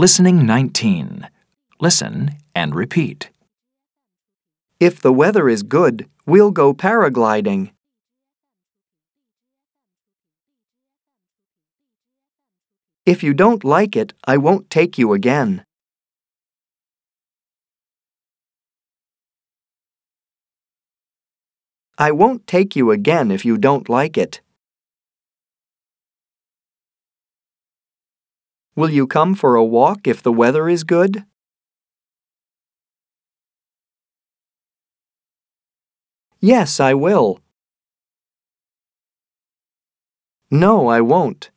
Listening 19. Listen and repeat. If the weather is good, we'll go paragliding. If you don't like it, I won't take you again. I won't take you again if you don't like it. Will you come for a walk if the weather is good? Yes, I will. No, I won't.